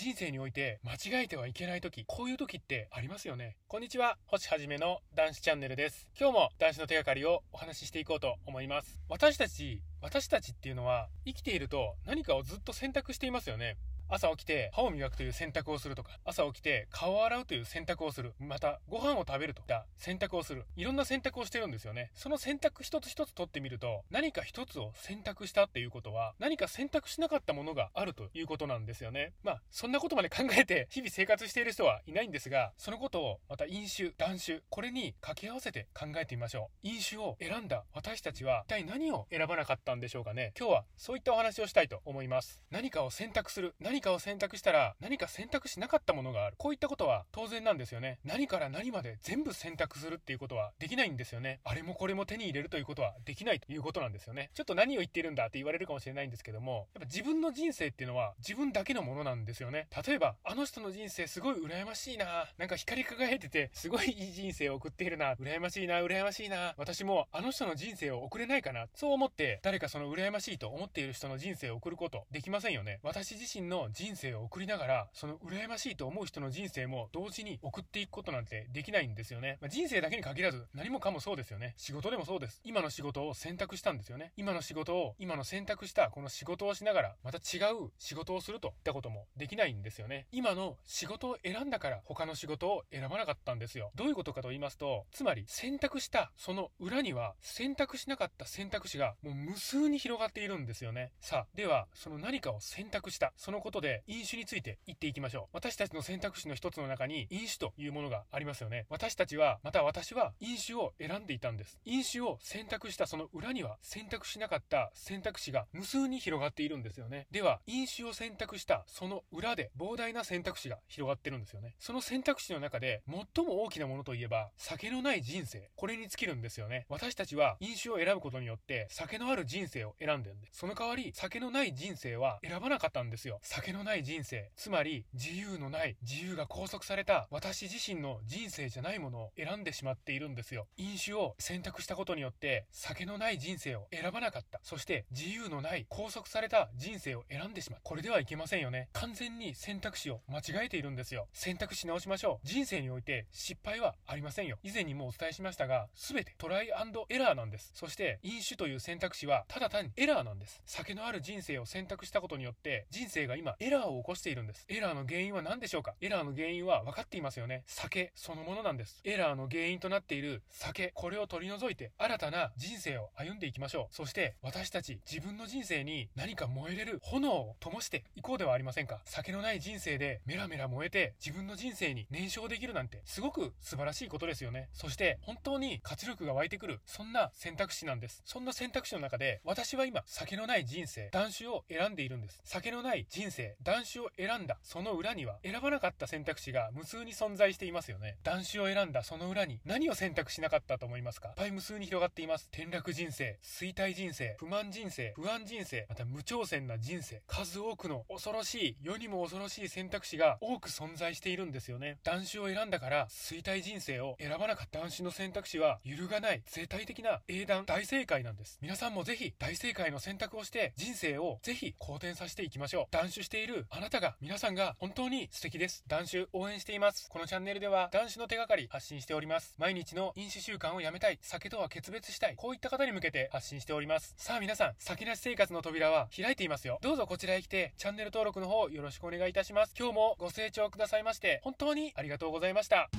人生において間違えてはいけない時、こういう時ってありますよね。こんにちは、星はじめの男子チャンネルです。今日も男子の手がかりをお話ししていこうと思います。私たち、私たちっていうのは生きていると何かをずっと選択していますよね。朝起きて歯を磨くという選択をするとか、朝起きて顔を洗うという選択をする。また、ご飯を食べるといった選択をする。いろんな選択をしてるんですよね。その選択一つ一つ取ってみると、何か一つを選択したっていうことは、何か選択しなかったものがあるということなんですよね。まあ、そんなことまで考えて日々生活している人はいないんですが、そのことをまた飲酒、断酒、これに掛け合わせて考えてみましょう。飲酒を選んだ私たちは一体何を選ばなかったんでしょうかね。今日はそういったお話をしたいと思います。何かを選択する。何かを選択したら何か選択しなかったものがある。こういったことは当然なんですよね。何から何まで全部選択するっていうことはできないんですよね。あれもこれも手に入れるということはできないということなんですよね。ちょっと何を言っているんだって言われるかもしれないんですけども、やっぱ自分の人生っていうのは自分だけのものなんですよね。例えば、あの人の人生すごい羨ましいななんか光り輝いてて、すごいいい人生を送っているな羨ましいな羨ましいな私もあの人の人生を送れないかなそう思って、誰かその羨ましいと思っている人の人生を送ることできませんよね。私自身の人生を送りながら、その羨ましいと思う人の人生も同時に送っていくことなんてできないんですよね。まあ、人生だけに限らず、何もかもそうですよね。仕事でもそうです。今の仕事を選択したんですよね。今の仕事を、今の選択したこの仕事をしながら、また違う仕事をするといったこともできないんですよね。今の仕事を選んだから他の仕事を選ばなかったんですよ。どういうことかと言いますと、つまり選択したその裏には選択しなかった選択肢がもう無数に広がっているんですよね。さあ、では、その何かを選択した、そのことで飲酒について言っていきましょう。私たちの選択肢の一つの中に飲酒というものがありますよね。私たちは、また私は飲酒を選んでいたんです。飲酒を選択したその裏には選択しなかった選択肢が無数に広がっているんですよね。では、飲酒を選択したその裏で膨大な選択肢が広がってるんですよね。その選択肢の中で最も大きなものといえば、酒のない人生。これに尽きるんですよね。私たちは飲酒を選ぶことによって酒のある人生を選んでるんです。その代わり、酒のない人生は選ばなかったんですよ。酒のない人生。つまり、自由のない、自由が拘束された私自身の人生じゃないものを選んでしまっているんですよ。飲酒を選択したことによって酒のない人生を選ばなかった。そして自由のない拘束された人生を選んでしまう。これではいけませんよね。完全に選択肢を間違えているんですよ。選択し直しましょう。人生において失敗はありませんよ。以前にもお伝えしましたが、すべてトライエラーなんです。そして飲酒という選択肢はただ単にエラーなんです。酒のある人生を選択したことによって人生が今エラーを起こしているんです。エラーの原因は何でしょうか？エラーの原因は分かっていますよね。酒そのものなんです。エラーの原因となっている酒、これを取り除いて新たな人生を歩んでいきましょう。そして私たち自分の人生に何か燃えれる炎を灯していこうではありませんか？酒のない人生でメラメラ燃えて自分の人生に燃焼できるなんてすごく素晴らしいことですよね。そして本当に活力が湧いてくる、そんな選択肢なんです。そんな選択肢の中で私は今酒のない人生、断酒を選んでいるんです。酒のない人生、断酒を選んだその裏には選ばなかった選択肢が無数に存在していますよね。断酒を選んだその裏に何を選択しなかったと思いますか？いっぱい無数に広がっています。転落人生、衰退人生、不満人生、不安人生、また無挑戦な人生、数多くの恐ろしい、世にも恐ろしい選択肢が多く存在しているんですよね。断酒を選んだから衰退人生を選ばなかった断酒の選択肢は揺るがない絶対的な英断大正解なんです。皆さんもぜひ大正解の選択をして人生をぜひ好転させていきましょう。断酒しているあなたが皆さんが本当に素敵です。男子応援しています。このチャンネルでは男子の手がかり発信しております。毎日の飲酒習慣をやめたい、酒とは決別したい、こういった方に向けて発信しております。さあ皆さん、先なし生活の扉は開いていますよ。どうぞこちらへ来て、チャンネル登録の方よろしくお願いいたします。今日もご清聴くださいまして、本当にありがとうございました。